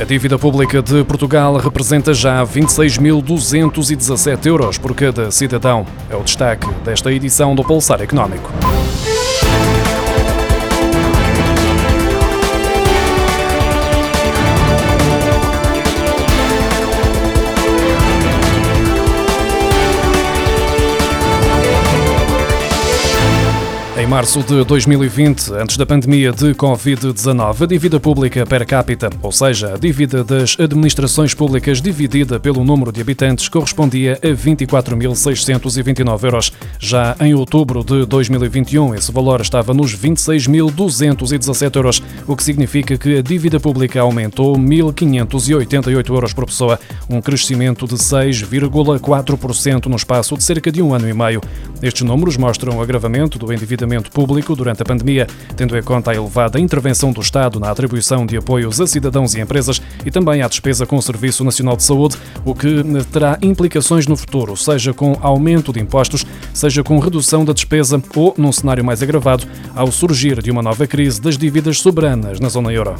A dívida pública de Portugal representa já 26.217 euros por cada cidadão. É o destaque desta edição do Pulsar Económico. Em março de 2020, antes da pandemia de Covid-19, a dívida pública per capita, ou seja, a dívida das administrações públicas dividida pelo número de habitantes, correspondia a 24.629 euros. Já em outubro de 2021, esse valor estava nos 26.217 euros, o que significa que a dívida pública aumentou 1.588 euros por pessoa, um crescimento de 6,4% no espaço de cerca de um ano e meio. Estes números mostram o agravamento do endividamento público durante a pandemia, tendo em conta a elevada intervenção do Estado na atribuição de apoios a cidadãos e empresas e também à despesa com o Serviço Nacional de Saúde, o que terá implicações no futuro, seja com aumento de impostos, seja com redução da despesa ou, num cenário mais agravado, ao surgir de uma nova crise das dívidas soberanas na zona euro.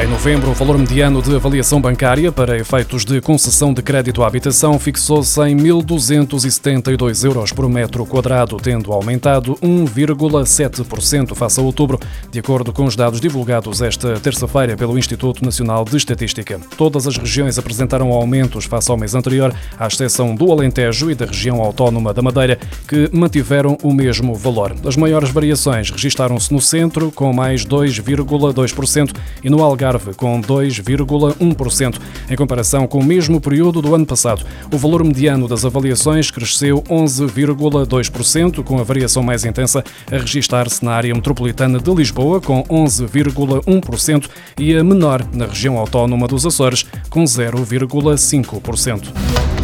Em novembro, o valor mediano de avaliação bancária para efeitos de concessão de crédito à habitação fixou-se em 1.272 euros por metro quadrado, tendo aumentado 1,7% face a outubro, de acordo com os dados divulgados esta terça-feira pelo Instituto Nacional de Estatística. Todas as regiões apresentaram aumentos face ao mês anterior, à exceção do Alentejo e da região autónoma da Madeira, que mantiveram o mesmo valor. As maiores variações registaram-se no centro, com mais 2,2%, e no Algarve, Algarve, com 2,1%, em comparação com o mesmo período do ano passado. O valor mediano das avaliações cresceu 11,2%, com a variação mais intensa a registrar-se na área metropolitana de Lisboa, com 11,1%, e a menor na região autónoma dos Açores, com 0,5%.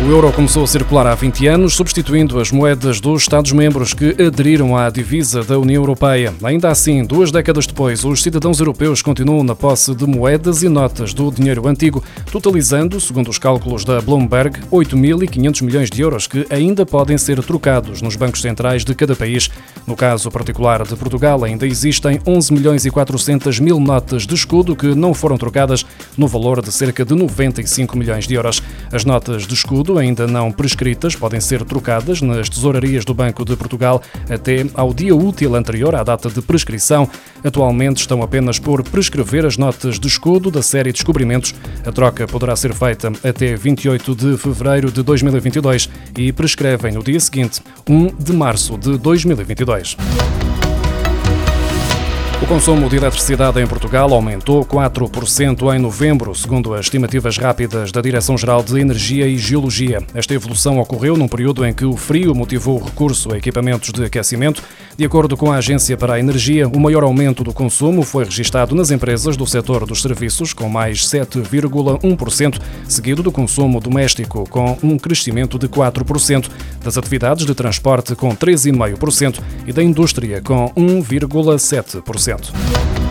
O euro começou a circular há 20 anos, substituindo as moedas dos Estados-membros que aderiram à divisa da União Europeia. Ainda assim, duas décadas depois, os cidadãos europeus continuam na posse de moedas e notas do dinheiro antigo, totalizando, segundo os cálculos da Bloomberg, 8.500 milhões de euros que ainda podem ser trocados nos bancos centrais de cada país. No caso particular de Portugal, ainda existem 11 milhões e 400 mil notas de escudo que não foram trocadas, no valor de cerca de 95 milhões de euros. As notas de escudo ainda não prescritas, podem ser trocadas nas tesourarias do Banco de Portugal até ao dia útil anterior à data de prescrição. Atualmente estão apenas por prescrever as notas de escudo da série Descobrimentos. A troca poderá ser feita até 28 de fevereiro de 2022 e prescrevem no dia seguinte, 1 de março de 2022. O consumo de eletricidade em Portugal aumentou 4% em novembro, segundo as estimativas rápidas da Direção-Geral de Energia e Geologia. Esta evolução ocorreu num período em que o frio motivou o recurso a equipamentos de aquecimento. De acordo com a Agência para a Energia, o maior aumento do consumo foi registado nas empresas do setor dos serviços, com mais 7,1%, seguido do consumo doméstico, com um crescimento de 4%, das atividades de transporte, com 3,5% e da indústria, com 1,7%. 1%.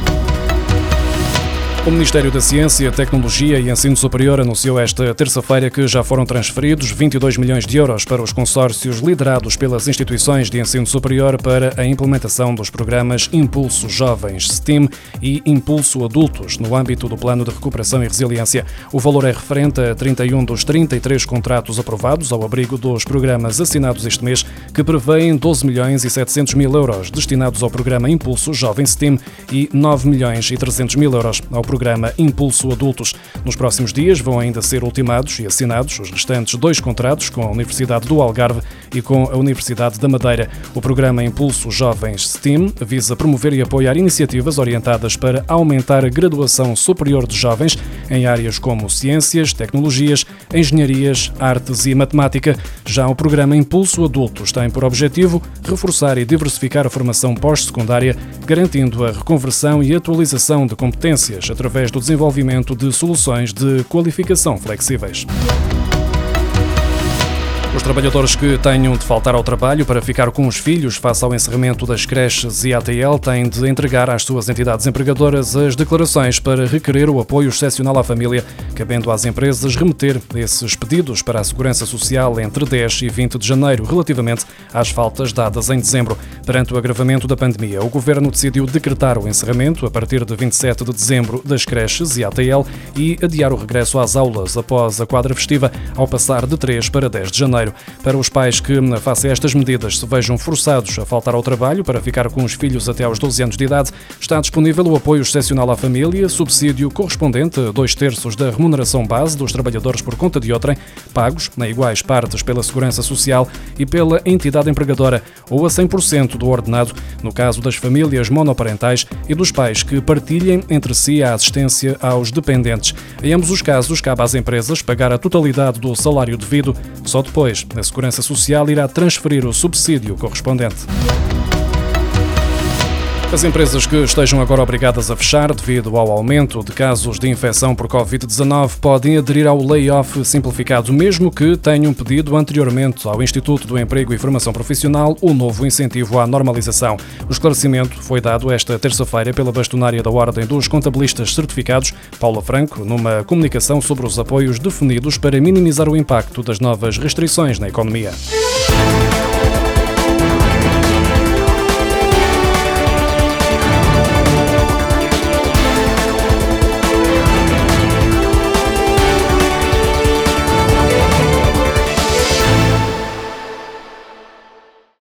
O Ministério da Ciência, Tecnologia e Ensino Superior anunciou esta terça-feira que já foram transferidos 22 milhões de euros para os consórcios liderados pelas instituições de ensino superior para a implementação dos programas Impulso Jovens STEAM e Impulso Adultos no âmbito do Plano de Recuperação e Resiliência. O valor é referente a 31 dos 33 contratos aprovados ao abrigo dos programas assinados este mês, que prevêem 12 milhões e 700 mil euros destinados ao programa Impulso Jovem STEAM e 9 milhões e 300 mil euros ao programa programa Impulso Adultos. Nos próximos dias vão ainda ser ultimados e assinados os restantes dois contratos com a Universidade do Algarve e com a Universidade da Madeira. O programa Impulso Jovens STEAM visa promover e apoiar iniciativas orientadas para aumentar a graduação superior de jovens em áreas como ciências, tecnologias, engenharias, artes e matemática. Já o programa Impulso Adultos tem por objetivo reforçar e diversificar a formação pós-secundária, garantindo a reconversão e atualização de competências através através do desenvolvimento de soluções de qualificação flexíveis. Os trabalhadores que tenham de faltar ao trabalho para ficar com os filhos face ao encerramento das creches e ATL têm de entregar às suas entidades empregadoras as declarações para requerer o apoio excepcional à família, cabendo às empresas remeter esses pedidos para a Segurança Social entre 10 e 20 de janeiro, relativamente às faltas dadas em dezembro. Perante o agravamento da pandemia, o Governo decidiu decretar o encerramento a partir de 27 de dezembro das creches e ATL e adiar o regresso às aulas após a quadra festiva, ao passar de 3 para 10 de janeiro. Para os pais que, face a estas medidas, se vejam forçados a faltar ao trabalho para ficar com os filhos até aos 12 anos de idade, está disponível o apoio excepcional à família, subsídio correspondente a dois terços da remuneração base dos trabalhadores por conta de outrem, pagos na iguais partes pela Segurança Social e pela entidade empregadora, ou a 100% do ordenado, no caso das famílias monoparentais e dos pais que partilhem entre si a assistência aos dependentes. Em ambos os casos, cabe às empresas pagar a totalidade do salário devido, só depois a Segurança Social irá transferir o subsídio correspondente. As empresas que estejam agora obrigadas a fechar devido ao aumento de casos de infecção por Covid-19 podem aderir ao layoff simplificado, mesmo que tenham pedido anteriormente ao Instituto do Emprego e Formação Profissional o novo incentivo à normalização. O esclarecimento foi dado esta terça-feira pela bastonária da Ordem dos Contabilistas Certificados, Paula Franco, numa comunicação sobre os apoios definidos para minimizar o impacto das novas restrições na economia.